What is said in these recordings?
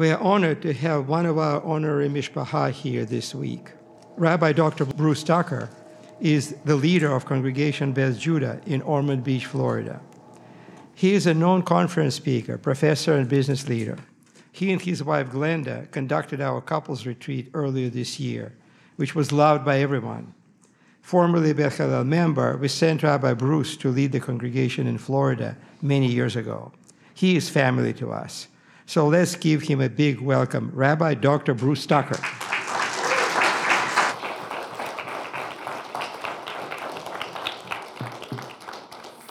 We are honored to have one of our honorary mishpacha here this week. Rabbi Dr. Bruce Tucker is the leader of Congregation Beth Judah in Ormond Beach, Florida. He is a known conference speaker, professor, and business leader. He and his wife Glenda conducted our couples retreat earlier this year, which was loved by everyone. Formerly Beth Hallel member, we sent Rabbi Bruce to lead the congregation in Florida many years ago. He is family to us. So let's give him a big welcome, Rabbi Dr. Bruce Tucker.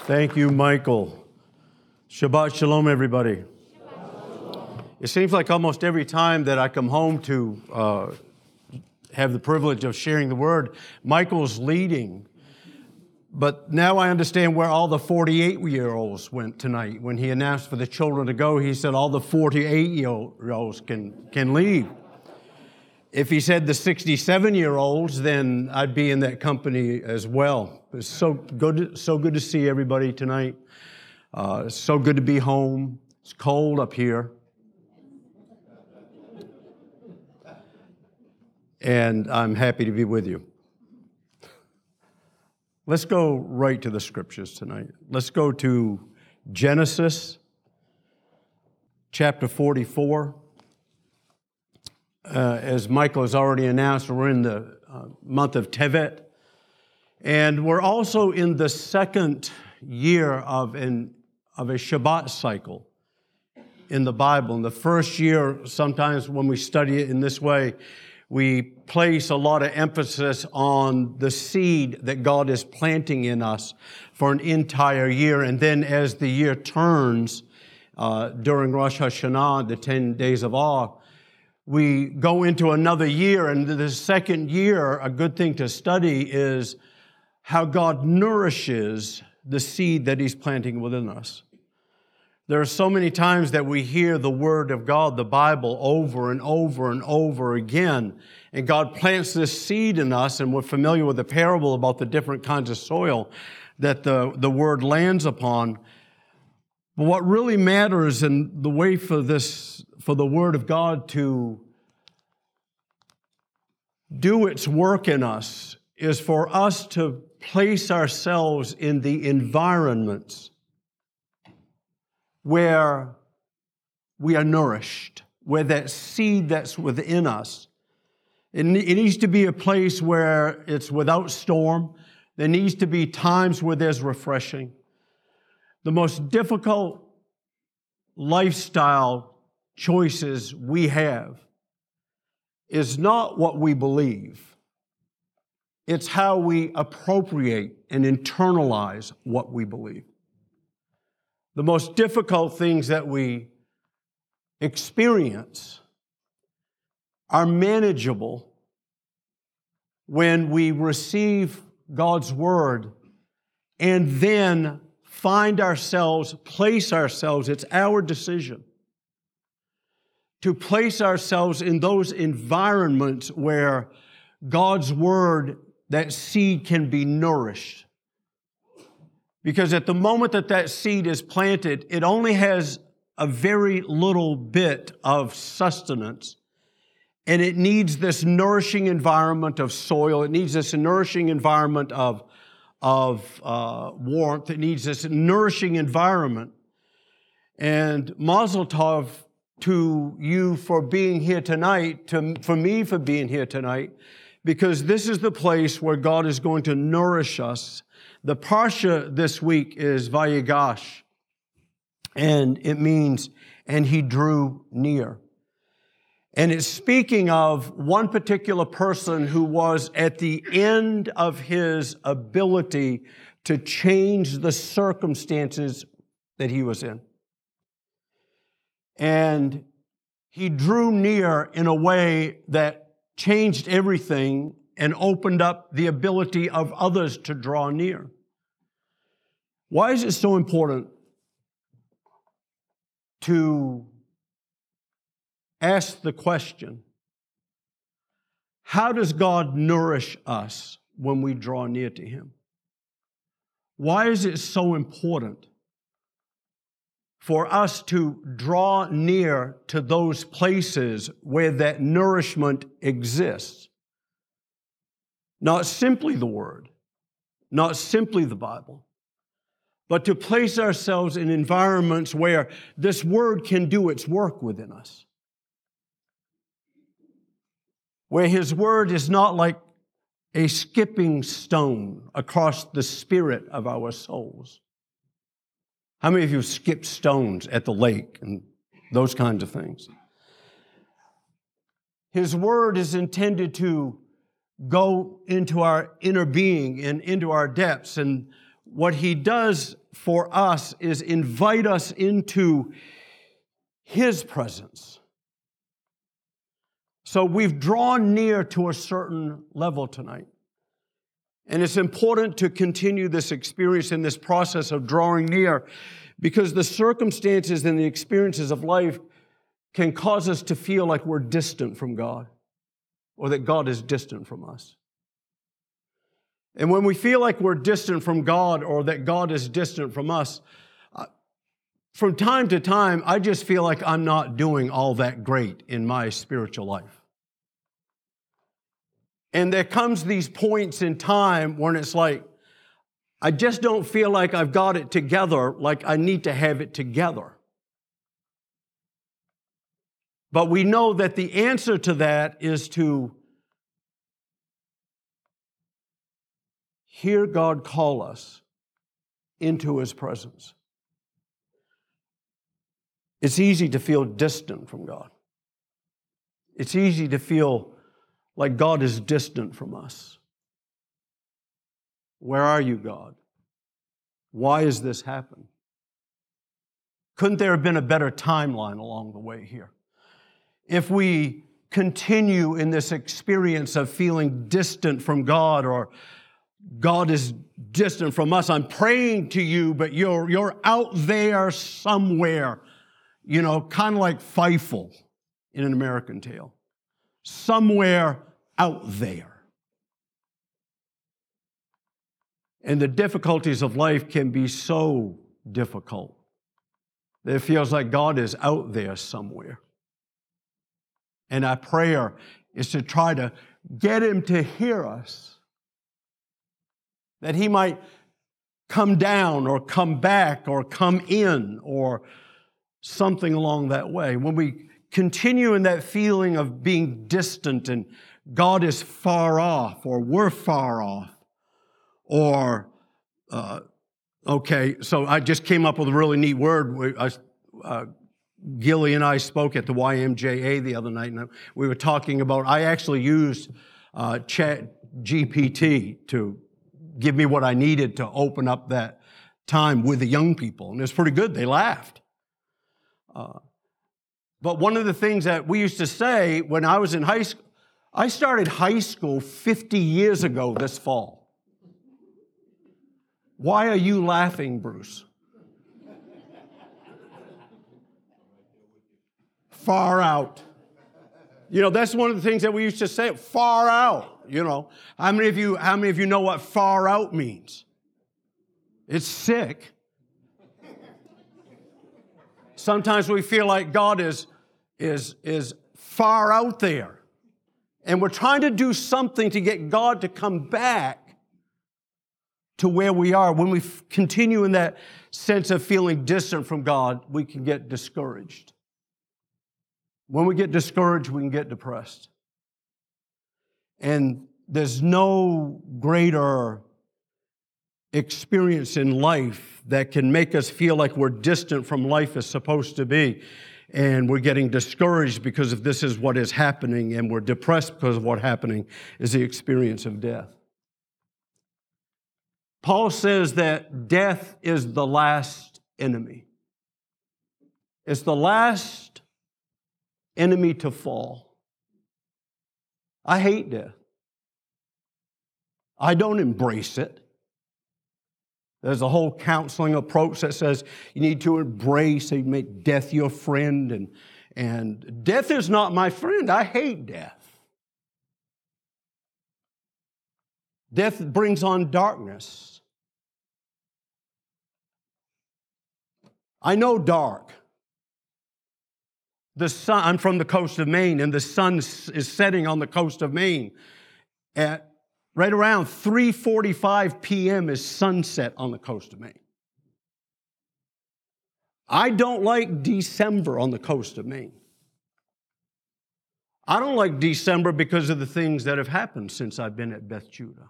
Thank you, Michael. Shabbat Shalom, everybody. It seems like almost every time that I come home to uh, have the privilege of sharing the word, Michael's leading. But now I understand where all the 48 year olds went tonight. When he announced for the children to go, he said all the 48 year olds can, can leave. If he said the 67 year olds, then I'd be in that company as well. It's so good, so good to see everybody tonight. Uh, it's so good to be home. It's cold up here. and I'm happy to be with you. Let's go right to the scriptures tonight. Let's go to Genesis chapter 44. Uh, as Michael has already announced, we're in the uh, month of Tevet, and we're also in the second year of, an, of a Shabbat cycle in the Bible. In the first year, sometimes when we study it in this way, we place a lot of emphasis on the seed that God is planting in us for an entire year. And then as the year turns uh, during Rosh Hashanah, the 10 days of awe, we go into another year. And the second year, a good thing to study is how God nourishes the seed that He's planting within us. There are so many times that we hear the Word of God, the Bible, over and over and over again. And God plants this seed in us, and we're familiar with the parable about the different kinds of soil that the, the Word lands upon. But what really matters in the way for this, for the Word of God to do its work in us, is for us to place ourselves in the environments where we are nourished, where that seed that's within us. It, needs to be a place where it's without storm. There needs to be times where there's refreshing. The most difficult lifestyle choices we have is not what we believe. It's how we appropriate and internalize what we believe the most difficult things that we experience are manageable when we receive God's Word and then find ourselves, place ourselves, it's our decision to place ourselves in those environments where God's Word, that seed can be nourished. Because at the moment that that seed is planted, it only has a very little bit of sustenance. And it needs this nourishing environment of soil. It needs this nourishing environment of, of uh, warmth. It needs this nourishing environment. And Mazel Tov to you for being here tonight, to, for me for being here tonight, because this is the place where God is going to nourish us. The Parsha this week is Vayigash, and it means, and he drew near. And it's speaking of one particular person who was at the end of his ability to change the circumstances that he was in. And he drew near in a way that changed everything and opened up the ability of others to draw near. Why is it so important to ask the question how does God nourish us when we draw near to Him? Why is it so important for us to draw near to those places where that nourishment exists? Not simply the Word, not simply the Bible, but to place ourselves in environments where this Word can do its work within us where His Word is not like a skipping stone across the spirit of our souls. How many of you skip stones at the lake and those kinds of things? His Word is intended to go into our inner being and into our depths. And what He does for us is invite us into His presence so we've drawn near to a certain level tonight. And it's important to continue this experience in this process of drawing near because the circumstances and the experiences of life can cause us to feel like we're distant from God or that God is distant from us. And when we feel like we're distant from God or that God is distant from us, uh, from time to time, I just feel like I'm not doing all that great in my spiritual life. And there comes these points in time when it's like, I just don't feel like I've got it together like I need to have it together. But we know that the answer to that is to hear God call us into His presence. It's easy to feel distant from God. It's easy to feel like God is distant from us. Where are you, God? Why has this happened? Couldn't there have been a better timeline along the way here? If we continue in this experience of feeling distant from God or God is distant from us, I'm praying to you, but you're, you're out there somewhere, you know, kind of like Fievel in an American Tail. Somewhere out there. And the difficulties of life can be so difficult that it feels like God is out there somewhere. And our prayer is to try to get Him to hear us, that He might come down or come back or come in or something along that way. When we continue in that feeling of being distant and God is far off, or we're far off, or, uh, okay, so I just came up with a really neat word. I, uh, Gilly and I spoke at the YMJA the other night, and we were talking about, I actually used uh, Chat GPT to give me what I needed to open up that time with the young people, and it was pretty good. They laughed. Uh, but one of the things that we used to say when I was in high school, I started high school 50 years ago this fall. Why are you laughing, Bruce? Far out. You know, that's one of the things that we used to say, far out. You know, how many of you, how many of you know what far out means? It's sick. Sometimes we feel like God is, is, is far out there. And we're trying to do something to get God to come back to where we are. When we continue in that sense of feeling distant from God, we can get discouraged. When we get discouraged, we can get depressed. And there's no greater experience in life that can make us feel like we're distant from life as supposed to be. And we're getting discouraged because of this is what is happening, and we're depressed because of what's happening, is the experience of death. Paul says that death is the last enemy. It's the last enemy to fall. I hate death. I don't embrace it. There's a whole counseling approach that says you need to embrace and make death your friend. And, and death is not my friend. I hate death. Death brings on darkness. I know dark. The sun, I'm from the coast of Maine, and the sun is setting on the coast of Maine at Right around 3:45 p.m. is sunset on the coast of Maine. I don't like December on the coast of Maine. I don't like December because of the things that have happened since I've been at Beth Judah.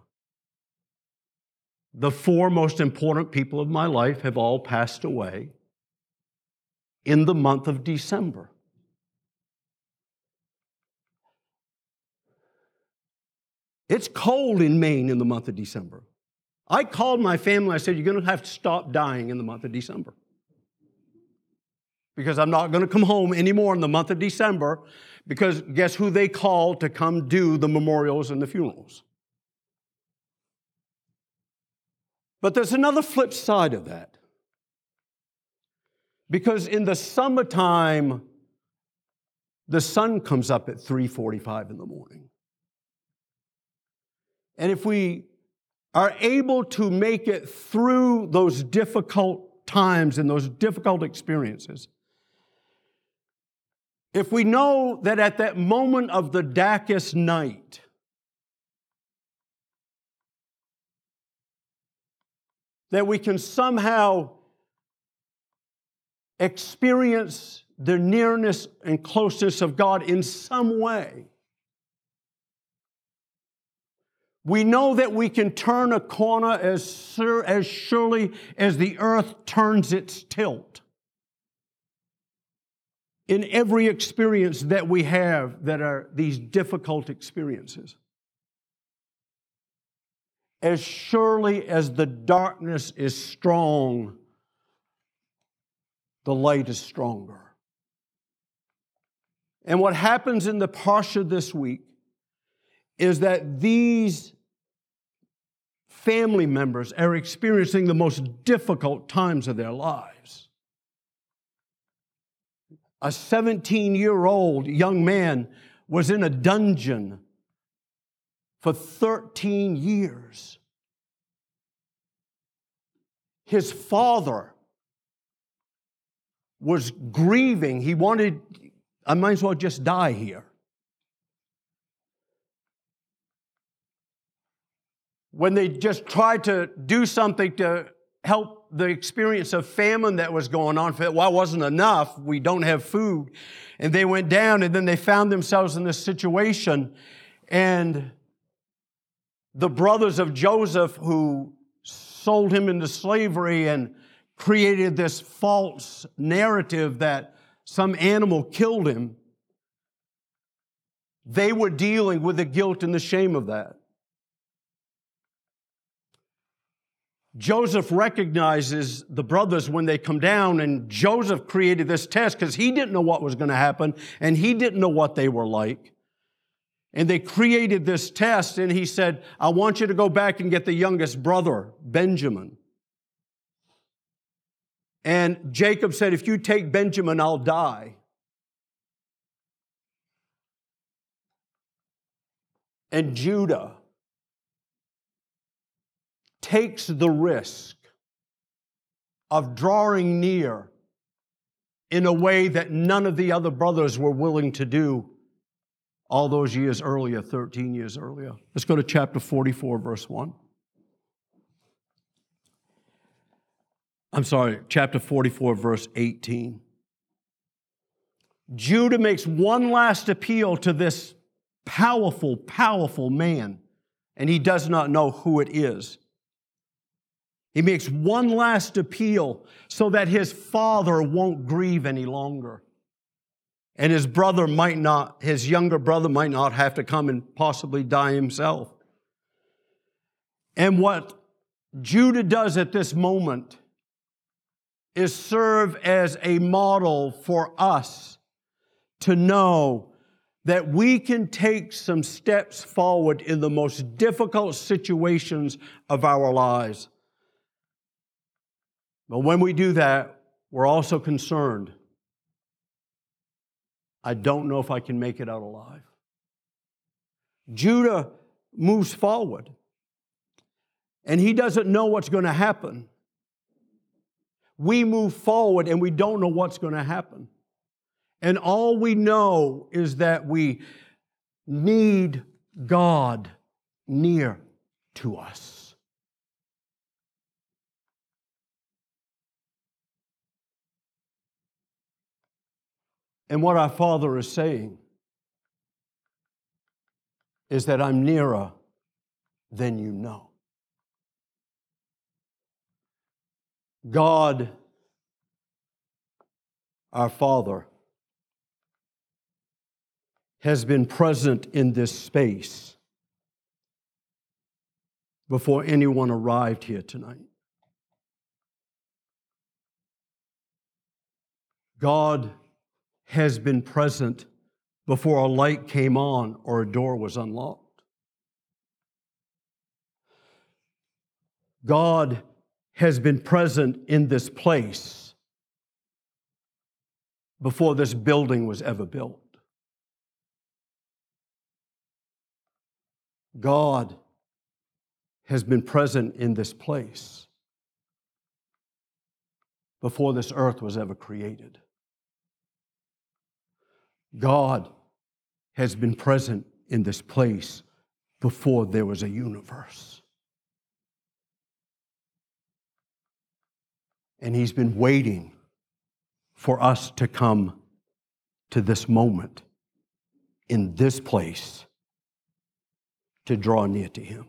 The four most important people of my life have all passed away in the month of December. It's cold in Maine in the month of December. I called my family. I said, You're going to have to stop dying in the month of December. Because I'm not going to come home anymore in the month of December. Because guess who they called to come do the memorials and the funerals? But there's another flip side of that. Because in the summertime, the sun comes up at 3:45 in the morning. And if we are able to make it through those difficult times and those difficult experiences, if we know that at that moment of the darkest night, that we can somehow experience the nearness and closeness of God in some way, We know that we can turn a corner as, sur- as surely as the earth turns its tilt. In every experience that we have that are these difficult experiences. As surely as the darkness is strong, the light is stronger. And what happens in the Parsha this week is that these family members are experiencing the most difficult times of their lives. A 17 year old young man was in a dungeon for 13 years. His father was grieving. He wanted, I might as well just die here. When they just tried to do something to help the experience of famine that was going on. Well, it wasn't enough. We don't have food. And they went down and then they found themselves in this situation. And the brothers of Joseph who sold him into slavery and created this false narrative that some animal killed him, they were dealing with the guilt and the shame of that. Joseph recognizes the brothers when they come down, and Joseph created this test because he didn't know what was going to happen and he didn't know what they were like. And they created this test, and he said, I want you to go back and get the youngest brother, Benjamin. And Jacob said, If you take Benjamin, I'll die. And Judah takes the risk of drawing near in a way that none of the other brothers were willing to do all those years earlier, 13 years earlier. Let's go to chapter 44, verse 1. I'm sorry, chapter 44, verse 18. Judah makes one last appeal to this powerful, powerful man, and he does not know who it is. He makes one last appeal so that his father won't grieve any longer. And his brother might not, his younger brother might not have to come and possibly die himself. And what Judah does at this moment is serve as a model for us to know that we can take some steps forward in the most difficult situations of our lives. But when we do that, we're also concerned. I don't know if I can make it out alive. Judah moves forward, and he doesn't know what's going to happen. We move forward, and we don't know what's going to happen. And all we know is that we need God near to us. And what our Father is saying is that I'm nearer than you know. God, our Father, has been present in this space before anyone arrived here tonight. God has been present before a light came on or a door was unlocked. God has been present in this place before this building was ever built. God has been present in this place before this earth was ever created. God has been present in this place before there was a universe. And He's been waiting for us to come to this moment in this place to draw near to Him.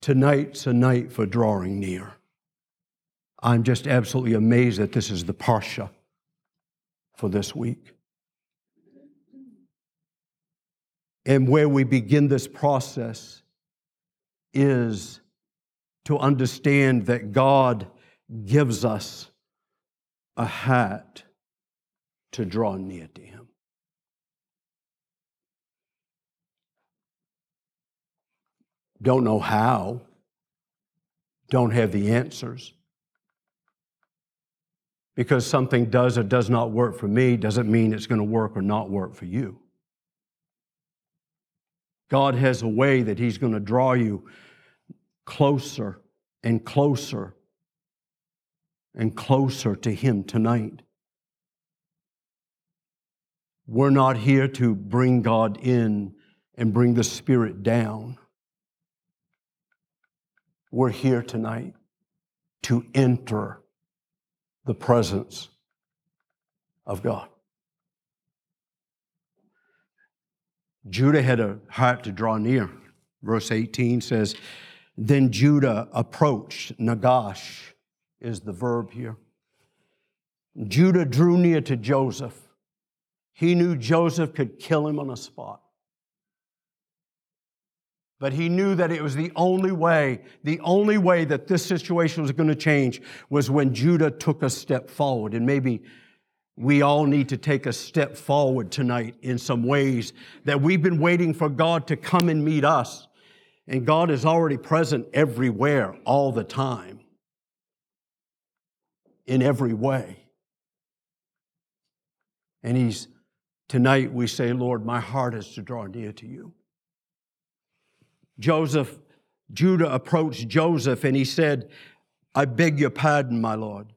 Tonight's a night for drawing near. I'm just absolutely amazed that this is the Parsha for this week. And where we begin this process is to understand that God gives us a hat to draw near to Him. Don't know how, don't have the answers. Because something does or does not work for me doesn't mean it's going to work or not work for you. God has a way that He's going to draw you closer and closer and closer to Him tonight. We're not here to bring God in and bring the Spirit down. We're here tonight to enter the presence of God. Judah had a heart to draw near. Verse 18 says, Then Judah approached. Nagash is the verb here. Judah drew near to Joseph. He knew Joseph could kill him on a spot. But he knew that it was the only way, the only way that this situation was going to change was when Judah took a step forward. And maybe we all need to take a step forward tonight in some ways that we've been waiting for God to come and meet us. And God is already present everywhere, all the time, in every way. And He's, tonight we say, Lord, my heart is to draw near to you. Joseph, Judah approached Joseph and he said, I beg your pardon, my Lord.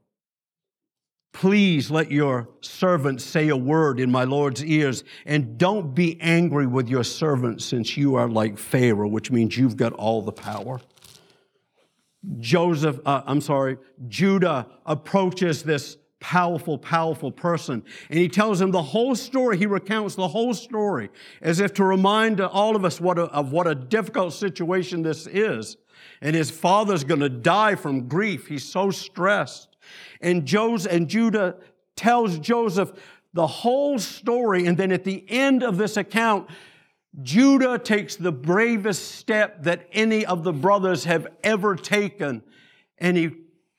Please let your servant say a word in my Lord's ears, and don't be angry with your servant since you are like Pharaoh, which means you've got all the power. Joseph, uh, I'm sorry, Judah approaches this powerful, powerful person. And he tells him the whole story. He recounts the whole story as if to remind all of us what a, of what a difficult situation this is. And his father's going to die from grief. He's so stressed. And Joseph and Judah tells Joseph the whole story. And then at the end of this account, Judah takes the bravest step that any of the brothers have ever taken. And he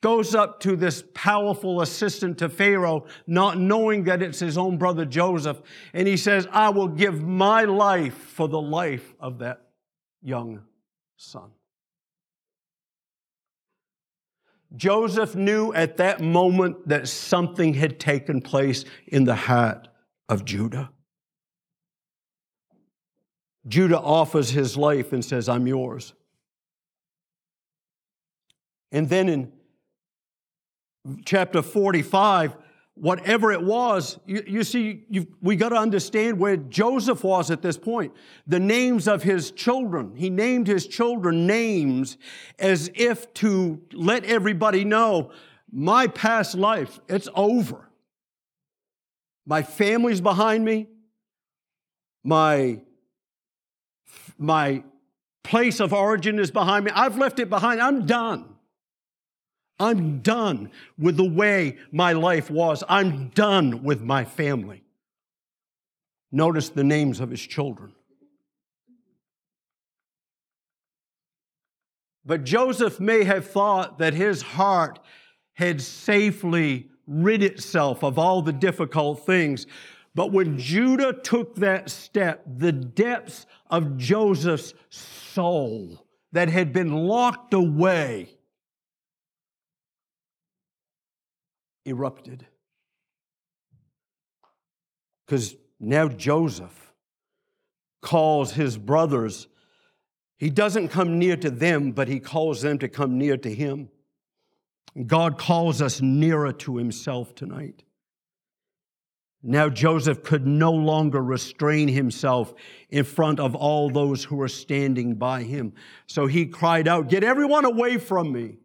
goes up to this powerful assistant to Pharaoh, not knowing that it's his own brother Joseph. And he says, I will give my life for the life of that young son. Joseph knew at that moment that something had taken place in the heart of Judah. Judah offers his life and says, I'm yours. And then in chapter 45, whatever it was, you, you see, we got to understand where Joseph was at this point. The names of his children. He named his children names as if to let everybody know my past life, it's over. My family's behind me. My, my place of origin is behind me. I've left it behind. I'm done. I'm done with the way my life was. I'm done with my family. Notice the names of his children. But Joseph may have thought that his heart had safely rid itself of all the difficult things. But when Judah took that step, the depths of Joseph's soul that had been locked away erupted. Because now Joseph calls his brothers, he doesn't come near to them, but he calls them to come near to him. God calls us nearer to himself tonight. Now Joseph could no longer restrain himself in front of all those who were standing by him. So he cried out, Get everyone away from me.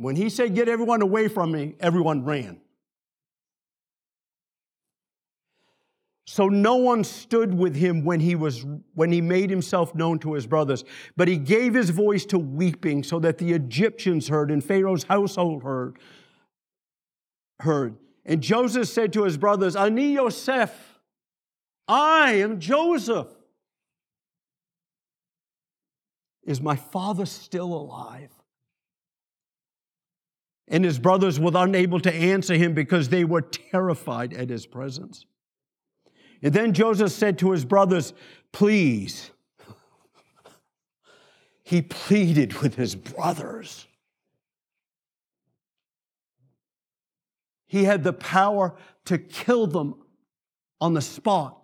When he said, Get everyone away from me, everyone ran. So no one stood with him when he was when he made himself known to his brothers, but he gave his voice to weeping so that the Egyptians heard and Pharaoh's household heard. Heard. And Joseph said to his brothers, Ani Yosef, I am Joseph. Is my father still alive? And his brothers were unable to answer him because they were terrified at his presence. And then Joseph said to his brothers, Please. He pleaded with his brothers. He had the power to kill them on the spot.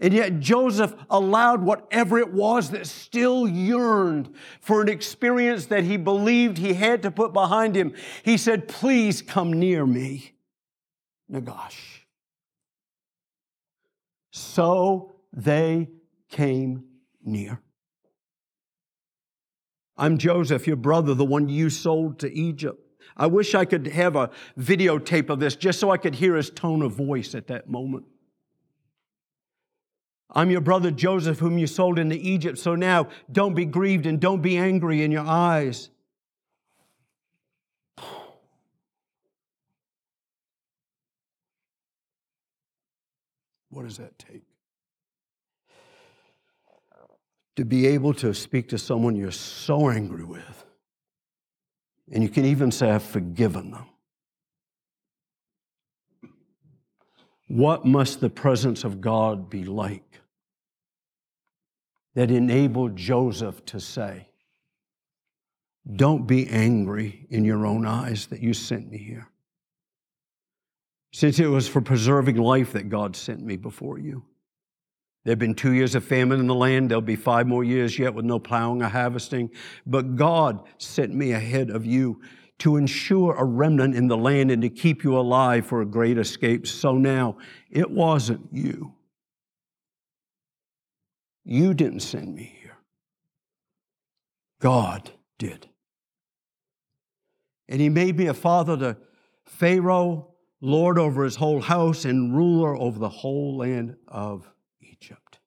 And yet Joseph allowed whatever it was that still yearned for an experience that he believed he had to put behind him. He said, Please come near me, Nagash. So they came near. I'm Joseph, your brother, the one you sold to Egypt. I wish I could have a videotape of this just so I could hear his tone of voice at that moment. I'm your brother Joseph, whom you sold into Egypt. So now don't be grieved and don't be angry in your eyes. What does that take? To be able to speak to someone you're so angry with, and you can even say, I've forgiven them. What must the presence of God be like that enabled Joseph to say, Don't be angry in your own eyes that you sent me here? Since it was for preserving life that God sent me before you. There have been two years of famine in the land. There'll be five more years yet with no plowing or harvesting. But God sent me ahead of you to ensure a remnant in the land and to keep you alive for a great escape. So now it wasn't you. You didn't send me here. God did. And he made me a father to Pharaoh, lord over his whole house, and ruler over the whole land of Egypt.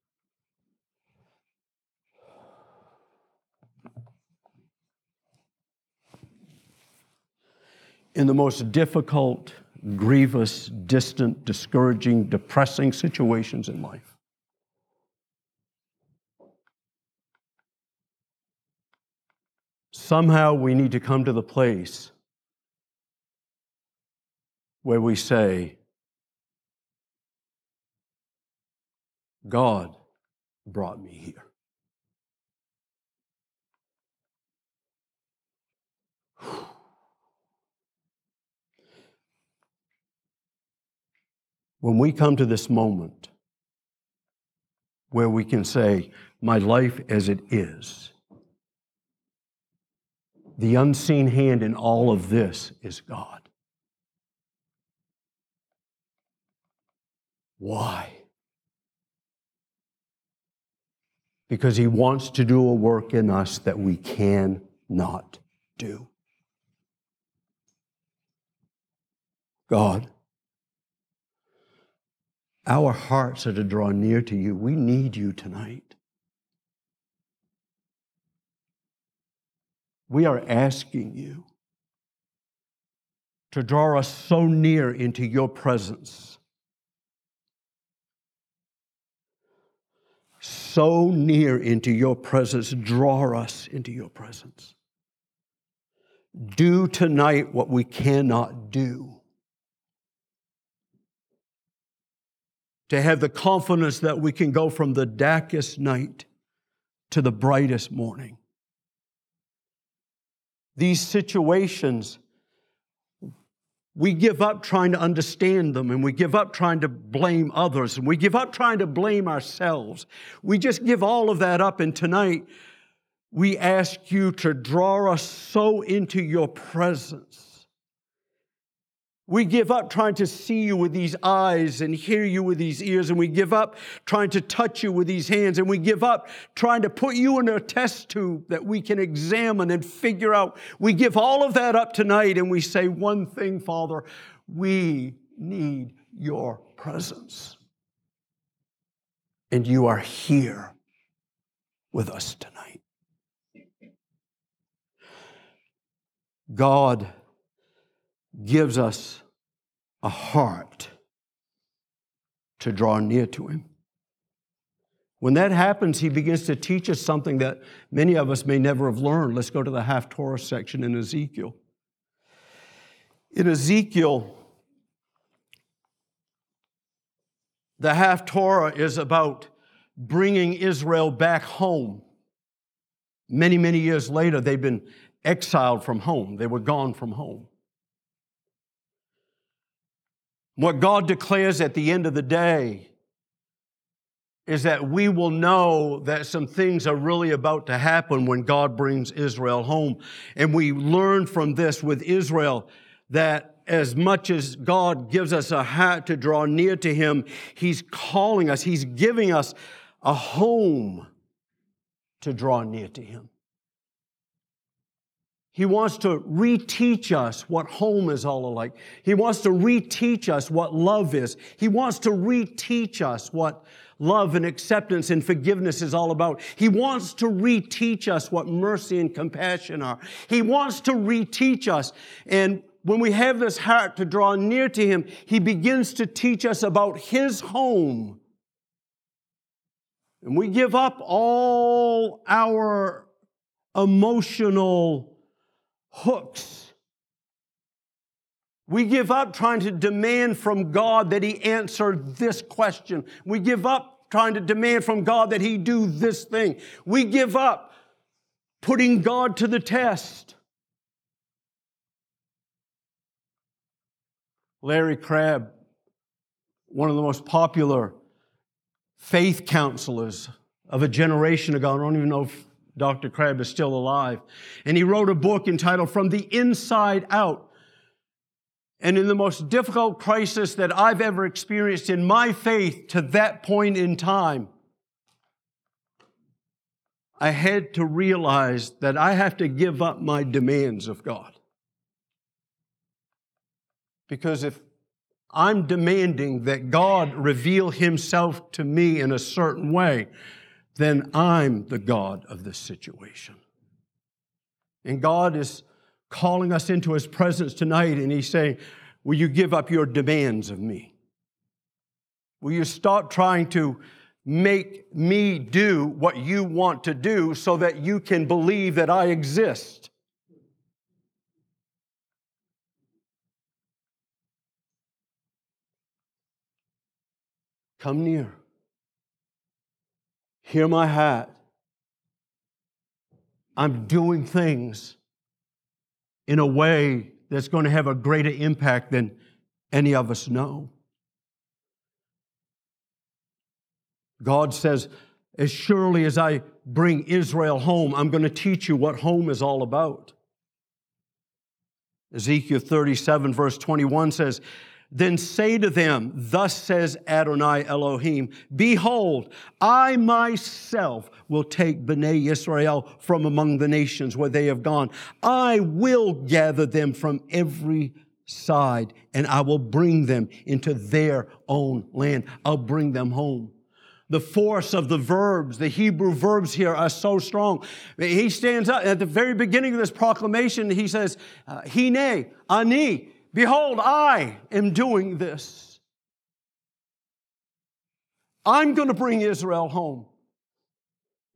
In the most difficult, grievous, distant, discouraging, depressing situations in life, somehow we need to come to the place where we say, God brought me here. When we come to this moment where we can say, My life as it is, the unseen hand in all of this is God. Why? Because He wants to do a work in us that we cannot do. God, our hearts are to draw near to you. We need you tonight. We are asking you to draw us so near into your presence, so near into your presence, draw us into your presence. Do tonight what we cannot do. To have the confidence that we can go from the darkest night to the brightest morning these situations, we give up trying to understand them and we give up trying to blame others and we give up trying to blame ourselves. We just give all of that up. And tonight, we ask you to draw us so into your presence we give up trying to see you with these eyes and hear you with these ears, and we give up trying to touch you with these hands, and we give up trying to put you in a test tube that we can examine and figure out. We give all of that up tonight, and we say one thing, Father we need your presence. And you are here with us tonight. God gives us a heart to draw near to Him. When that happens, He begins to teach us something that many of us may never have learned. Let's go to the Haftorah section in Ezekiel. In Ezekiel, the Haftorah is about bringing Israel back home. Many, many years later, they've been exiled from home, they were gone from home. What God declares at the end of the day is that we will know that some things are really about to happen when God brings Israel home. And we learn from this with Israel that as much as God gives us a heart to draw near to Him, He's calling us, He's giving us a home to draw near to Him. He wants to reteach us what home is all like. He wants to reteach us what love is. He wants to reteach us what love and acceptance and forgiveness is all about. He wants to reteach us what mercy and compassion are. He wants to reteach us. And when we have this heart to draw near to Him, He begins to teach us about His home. And we give up all our emotional hooks. We give up trying to demand from God that He answer this question. We give up trying to demand from God that He do this thing. We give up putting God to the test. Larry Crabb, one of the most popular faith counselors of a generation ago, I don't even know if Dr. Crabb is still alive. And he wrote a book entitled From the Inside Out. And in the most difficult crisis that I've ever experienced in my faith to that point in time, I had to realize that I have to give up my demands of God. Because if I'm demanding that God reveal himself to me in a certain way, then I'm the God of this situation. And God is calling us into his presence tonight, and he's saying, Will you give up your demands of me? Will you stop trying to make me do what you want to do so that you can believe that I exist? Come near. Hear my hat. I'm doing things in a way that's going to have a greater impact than any of us know. God says, as surely as I bring Israel home, I'm going to teach you what home is all about. Ezekiel 37, verse 21 says, then say to them, Thus says Adonai Elohim, Behold, I myself will take Bnei Israel from among the nations where they have gone. I will gather them from every side, and I will bring them into their own land. I'll bring them home. The force of the verbs, the Hebrew verbs here are so strong. He stands up at the very beginning of this proclamation. He says, uh, Hine, Ani, Behold, I am doing this. I'm going to bring Israel home.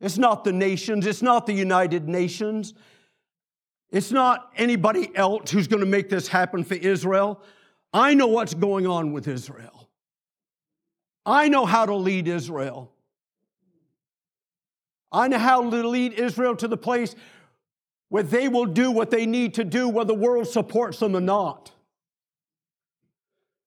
It's not the nations, it's not the United Nations, it's not anybody else who's going to make this happen for Israel. I know what's going on with Israel. I know how to lead Israel. I know how to lead Israel to the place where they will do what they need to do, whether the world supports them or not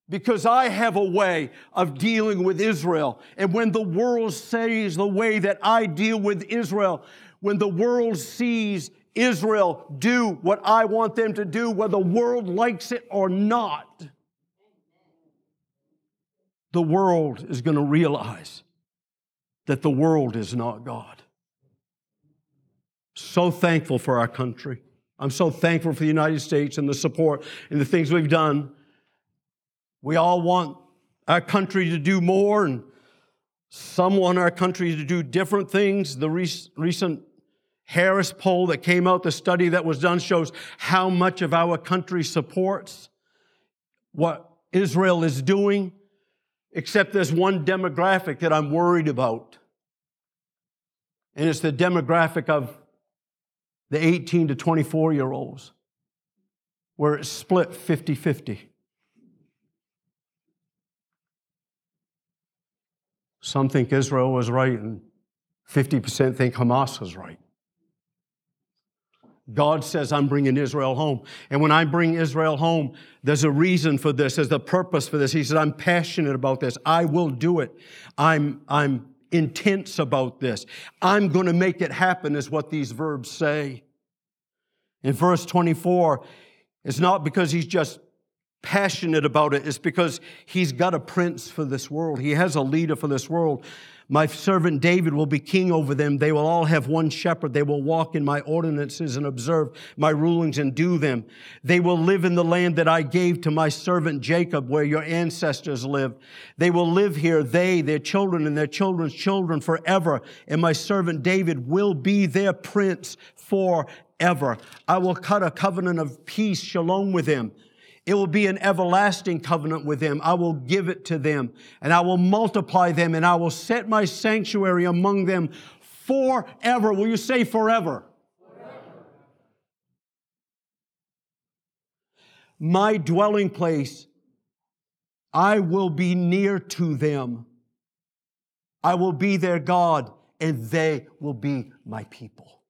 because I have a way of dealing with Israel. And when the world sees the way that I deal with Israel, when the world sees Israel do what I want them to do, whether the world likes it or not, the world is going to realize that the world is not God. So thankful for our country. I'm so thankful for the United States and the support and the things we've done. We all want our country to do more, and some want our country to do different things. The recent Harris poll that came out, the study that was done, shows how much of our country supports what Israel is doing, except there's one demographic that I'm worried about. And it's the demographic of the 18 to 24 year olds, where it's split 50 50. Some think Israel was right, and 50% think Hamas was right. God says, I'm bringing Israel home. And when I bring Israel home, there's a reason for this, there's a purpose for this. He says, I'm passionate about this. I will do it. I'm, I'm intense about this. I'm going to make it happen, is what these verbs say. In verse 24, it's not because he's just passionate about it is because he's got a prince for this world. He has a leader for this world. My servant David will be king over them. They will all have one shepherd. They will walk in my ordinances and observe my rulings and do them. They will live in the land that I gave to my servant Jacob, where your ancestors lived. They will live here, they, their children, and their children's children forever. And my servant David will be their prince forever. I will cut a covenant of peace, shalom with him it will be an everlasting covenant with them. I will give it to them and I will multiply them and I will set my sanctuary among them forever. Will you say forever? forever. My dwelling place, I will be near to them. I will be their God and they will be my people.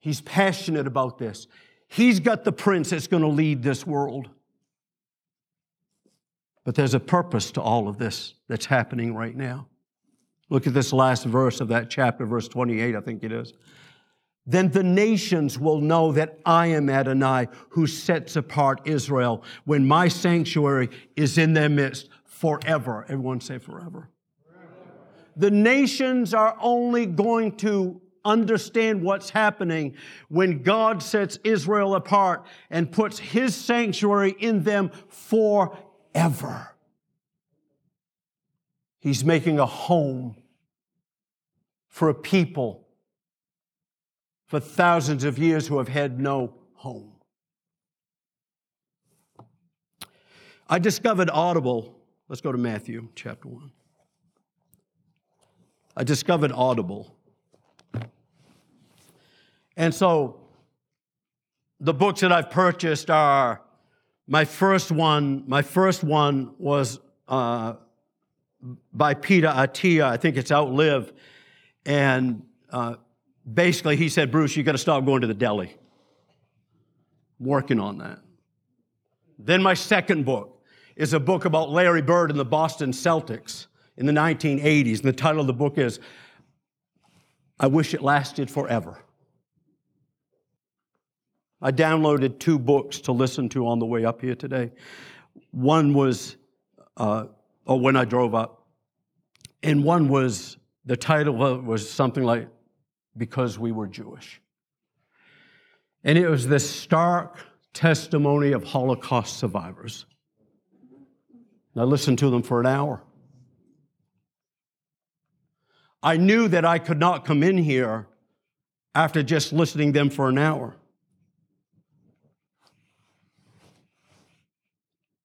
He's passionate about this. He's got the prince that's going to lead this world. But there's a purpose to all of this that's happening right now. Look at this last verse of that chapter, verse 28, I think it is. Then the nations will know that I am Adonai who sets apart Israel when my sanctuary is in their midst forever. Everyone say forever. forever. The nations are only going to understand what's happening when God sets Israel apart and puts his sanctuary in them forever. He's making a home for a people for thousands of years who have had no home. I discovered Audible. Let's go to Matthew chapter 1. I discovered Audible. And so the books that I've purchased are my first one, my first one was uh, by Peter Attia. I think it's Outlive. And uh, basically, he said, Bruce, you got to stop going to the deli. I'm working on that. Then my second book is a book about Larry Bird and the Boston Celtics in the 1980s. And the title of the book is I Wish It Lasted Forever. I downloaded two books to listen to on the way up here today. One was, uh, oh, when I drove up, and one was, the title was something like, Because We Were Jewish. And it was this stark testimony of Holocaust survivors. And I listened to them for an hour. I knew that I could not come in here after just listening them for an hour.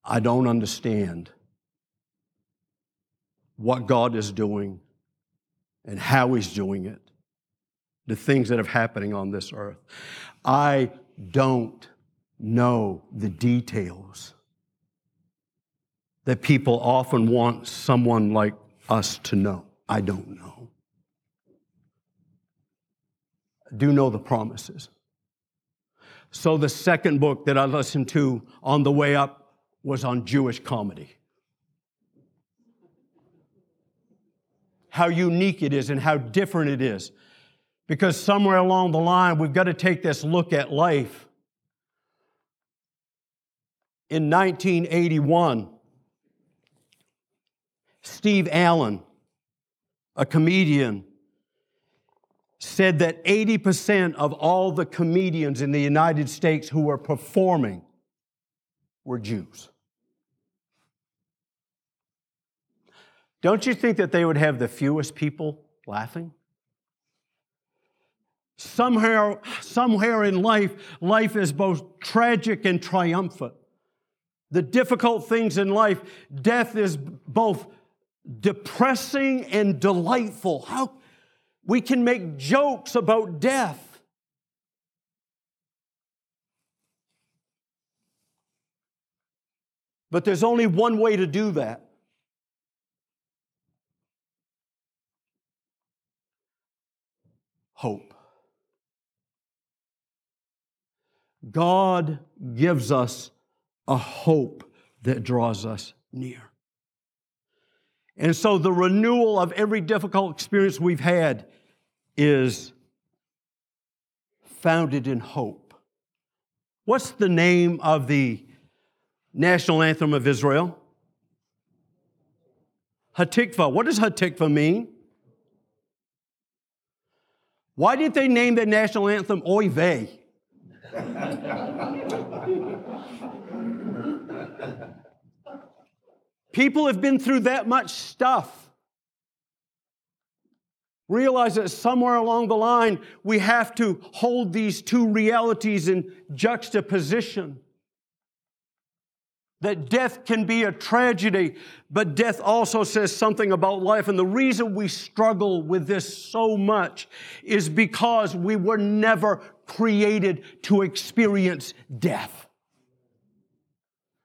I don't understand what God is doing and how He's doing it, the things that are happening on this earth. I don't know the details that people often want someone like us to know. I don't know. I do know the promises. So the second book that I listened to on the way up was on Jewish comedy. How unique it is and how different it is. Because somewhere along the line, we've got to take this look at life. In 1981, Steve Allen, a comedian, said that 80% of all the comedians in the United States who were performing were Jews. Don't you think that they would have the fewest people laughing? Somewhere, somewhere in life, life is both tragic and triumphant. The difficult things in life, death is both depressing and delightful. How we can make jokes about death. But there's only one way to do that. Hope. God gives us a hope that draws us near. And so the renewal of every difficult experience we've had is founded in hope. What's the name of the national anthem of Israel? Hatikva. What does Hatikva mean? Why did they name the national anthem Oy vey? People have been through that much stuff. Realize that somewhere along the line, we have to hold these two realities in juxtaposition. That death can be a tragedy, but death also says something about life. And the reason we struggle with this so much is because we were never created to experience death.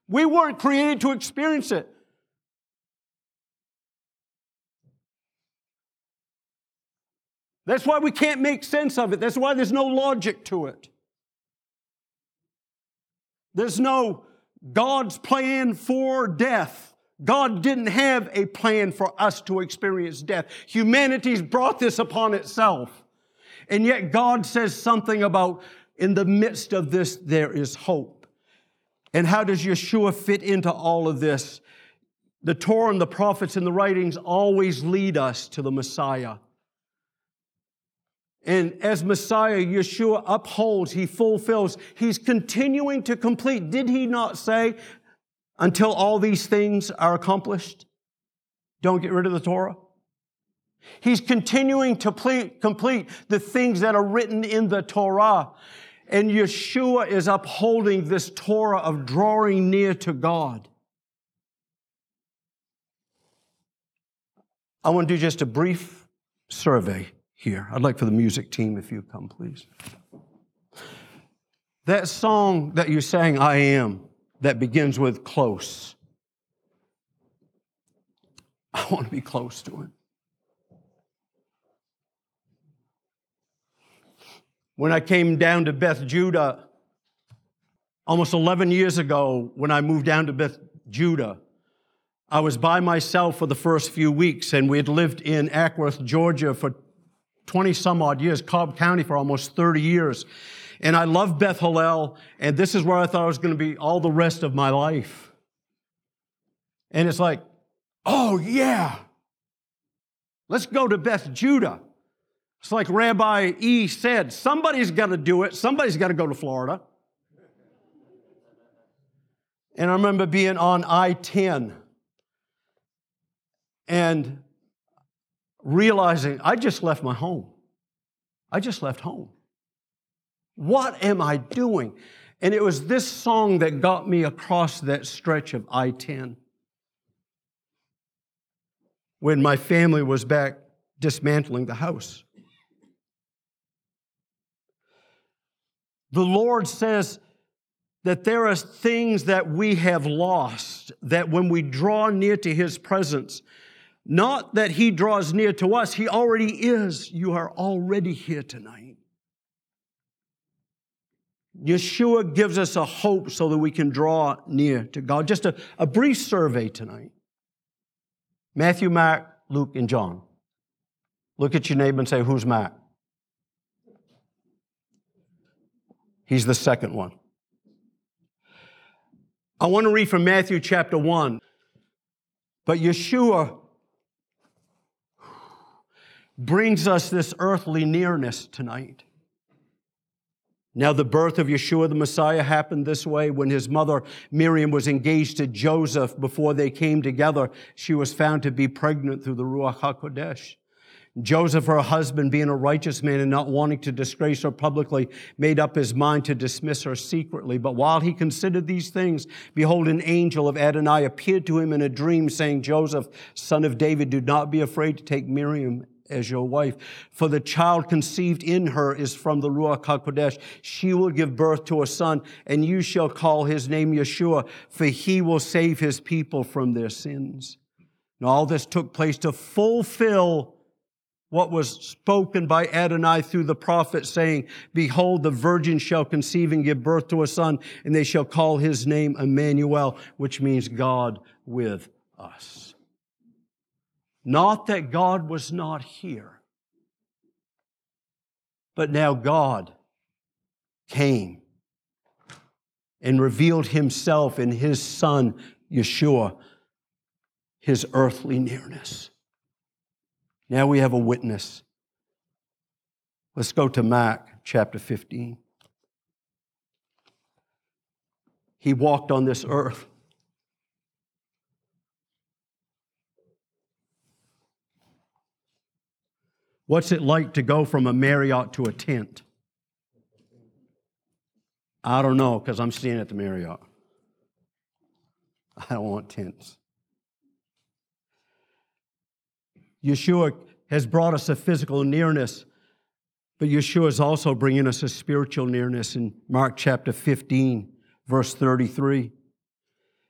We weren't created to experience it. That's why we can't make sense of it. That's why there's no logic to it. There's no God's plan for death. God didn't have a plan for us to experience death. Humanity's brought this upon itself. And yet God says something about in the midst of this, there is hope. And how does Yeshua fit into all of this? The Torah and the prophets and the writings always lead us to the Messiah. And as Messiah, Yeshua upholds, he fulfills, he's continuing to complete. Did he not say, until all these things are accomplished, don't get rid of the Torah? He's continuing to complete the things that are written in the Torah. And Yeshua is upholding this Torah of drawing near to God. I want to do just a brief survey here. I'd like for the music team, if you come, please. That song that you sang, I Am, that begins with close. I want to be close to Him. When I came down to Beth Judah almost 11 years ago, when I moved down to Beth Judah, I was by myself for the first few weeks, and we had lived in Acworth, Georgia for 20 some odd years, Cobb County for almost 30 years. And I love Beth Hallel, and this is where I thought I was going to be all the rest of my life. And it's like, oh yeah, let's go to Beth Judah. It's like Rabbi E said somebody's got to do it, somebody's got to go to Florida. And I remember being on I 10 and realizing I just left my home. I just left home. What am I doing? And it was this song that got me across that stretch of I 10 when my family was back dismantling the house. The Lord says that there are things that we have lost, that when we draw near to His presence, not that He draws near to us, He already is. You are already here tonight. Yeshua gives us a hope so that we can draw near to God. Just a, a brief survey tonight Matthew, Mark, Luke, and John. Look at your neighbor and say, Who's Mark? He's the second one. I want to read from Matthew chapter 1. But Yeshua brings us this earthly nearness tonight. Now, the birth of Yeshua the Messiah happened this way when his mother Miriam was engaged to Joseph before they came together. She was found to be pregnant through the Ruach HaKodesh. Joseph, her husband, being a righteous man and not wanting to disgrace her publicly, made up his mind to dismiss her secretly. But while he considered these things, behold, an angel of Adonai appeared to him in a dream, saying, Joseph, son of David, do not be afraid to take Miriam as your wife. For the child conceived in her is from the Ruach HaKodesh. She will give birth to a son, and you shall call his name Yeshua, for he will save his people from their sins. And all this took place to fulfill what was spoken by Adonai through the prophet saying, Behold, the virgin shall conceive and give birth to a son, and they shall call his name Emmanuel, which means God with us. Not that God was not here, but now God came and revealed himself in his son, Yeshua, his earthly nearness. Now we have a witness. Let's go to Mark chapter 15. He walked on this earth. What's it like to go from a Marriott to a tent? I don't know because I'm staying at the Marriott. I don't want tents. Yeshua has brought us a physical nearness, but Yeshua is also bringing us a spiritual nearness in Mark chapter 15, verse 33.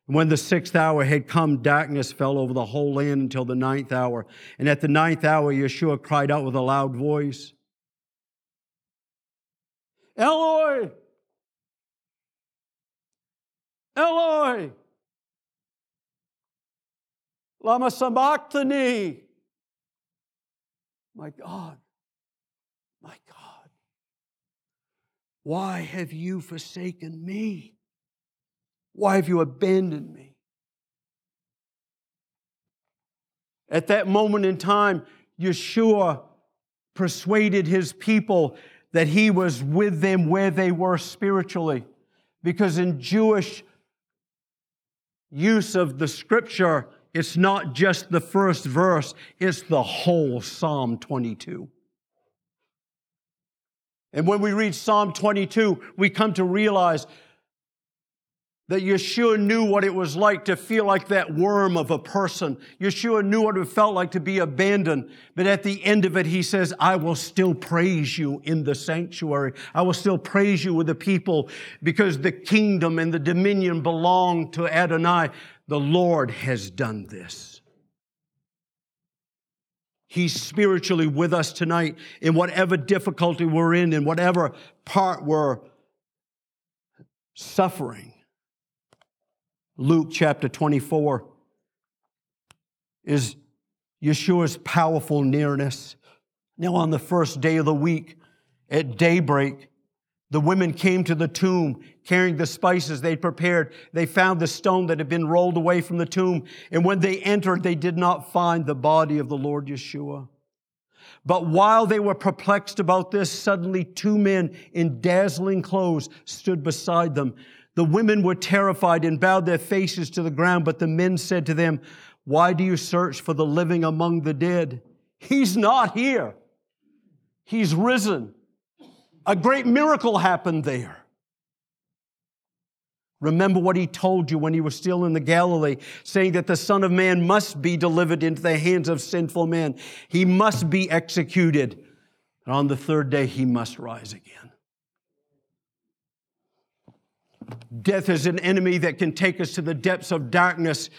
When the sixth hour had come, darkness fell over the whole land until the ninth hour. And at the ninth hour, Yeshua cried out with a loud voice Eloi! Eloi! Lama sabachthani! My God, my God, why have you forsaken me? Why have you abandoned me? At that moment in time, Yeshua persuaded his people that he was with them where they were spiritually. Because in Jewish use of the scripture, it's not just the first verse, it's the whole Psalm 22. And when we read Psalm 22, we come to realize that Yeshua knew what it was like to feel like that worm of a person. Yeshua knew what it felt like to be abandoned. But at the end of it, he says, I will still praise you in the sanctuary. I will still praise you with the people because the kingdom and the dominion belong to Adonai. The Lord has done this. He's spiritually with us tonight in whatever difficulty we're in, in whatever part we're suffering. Luke chapter 24 is Yeshua's powerful nearness. Now, on the first day of the week, at daybreak, the women came to the tomb carrying the spices they'd prepared. They found the stone that had been rolled away from the tomb. And when they entered, they did not find the body of the Lord Yeshua. But while they were perplexed about this, suddenly two men in dazzling clothes stood beside them. The women were terrified and bowed their faces to the ground, but the men said to them, Why do you search for the living among the dead? He's not here. He's risen. A great miracle happened there. Remember what he told you when he was still in the Galilee, saying that the Son of Man must be delivered into the hands of sinful men. He must be executed. And on the third day, he must rise again. Death is an enemy that can take us to the depths of darkness,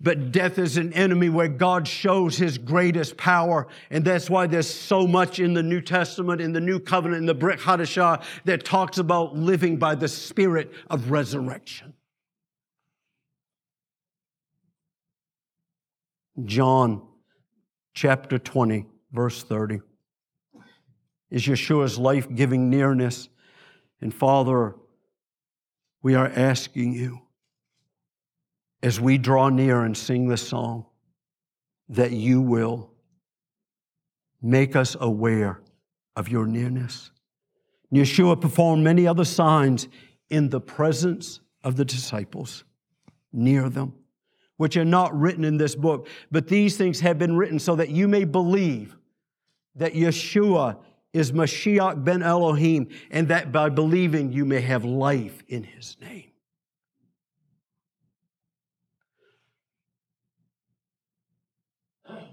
but death is an enemy where God shows his greatest power. And that's why there's so much in the New Testament, in the New Covenant, in the Brit Hadashah that talks about living by the spirit of resurrection. John chapter 20, verse 30 is Yeshua's life giving nearness. And Father, we are asking you as we draw near and sing this song that you will make us aware of your nearness. Yeshua performed many other signs in the presence of the disciples, near them, which are not written in this book, but these things have been written so that you may believe that Yeshua is Mashiach ben Elohim, and that by believing you may have life in his name.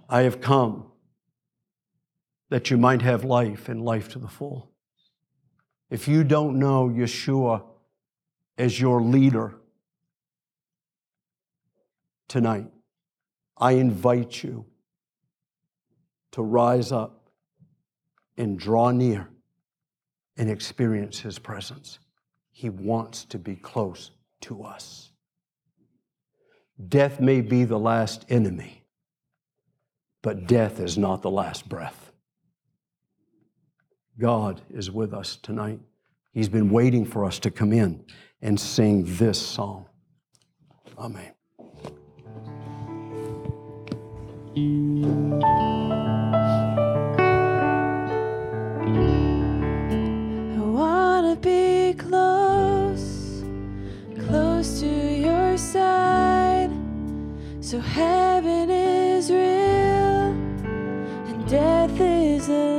I have come that you might have life and life to the full. If you don't know Yeshua as your leader tonight, I invite you to rise up and draw near and experience His presence. He wants to be close to us. Death may be the last enemy, but death is not the last breath. God is with us tonight. He's been waiting for us to come in and sing this song. Amen. So heaven is real and death is a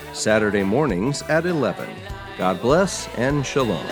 Saturday mornings at 11. God bless and shalom.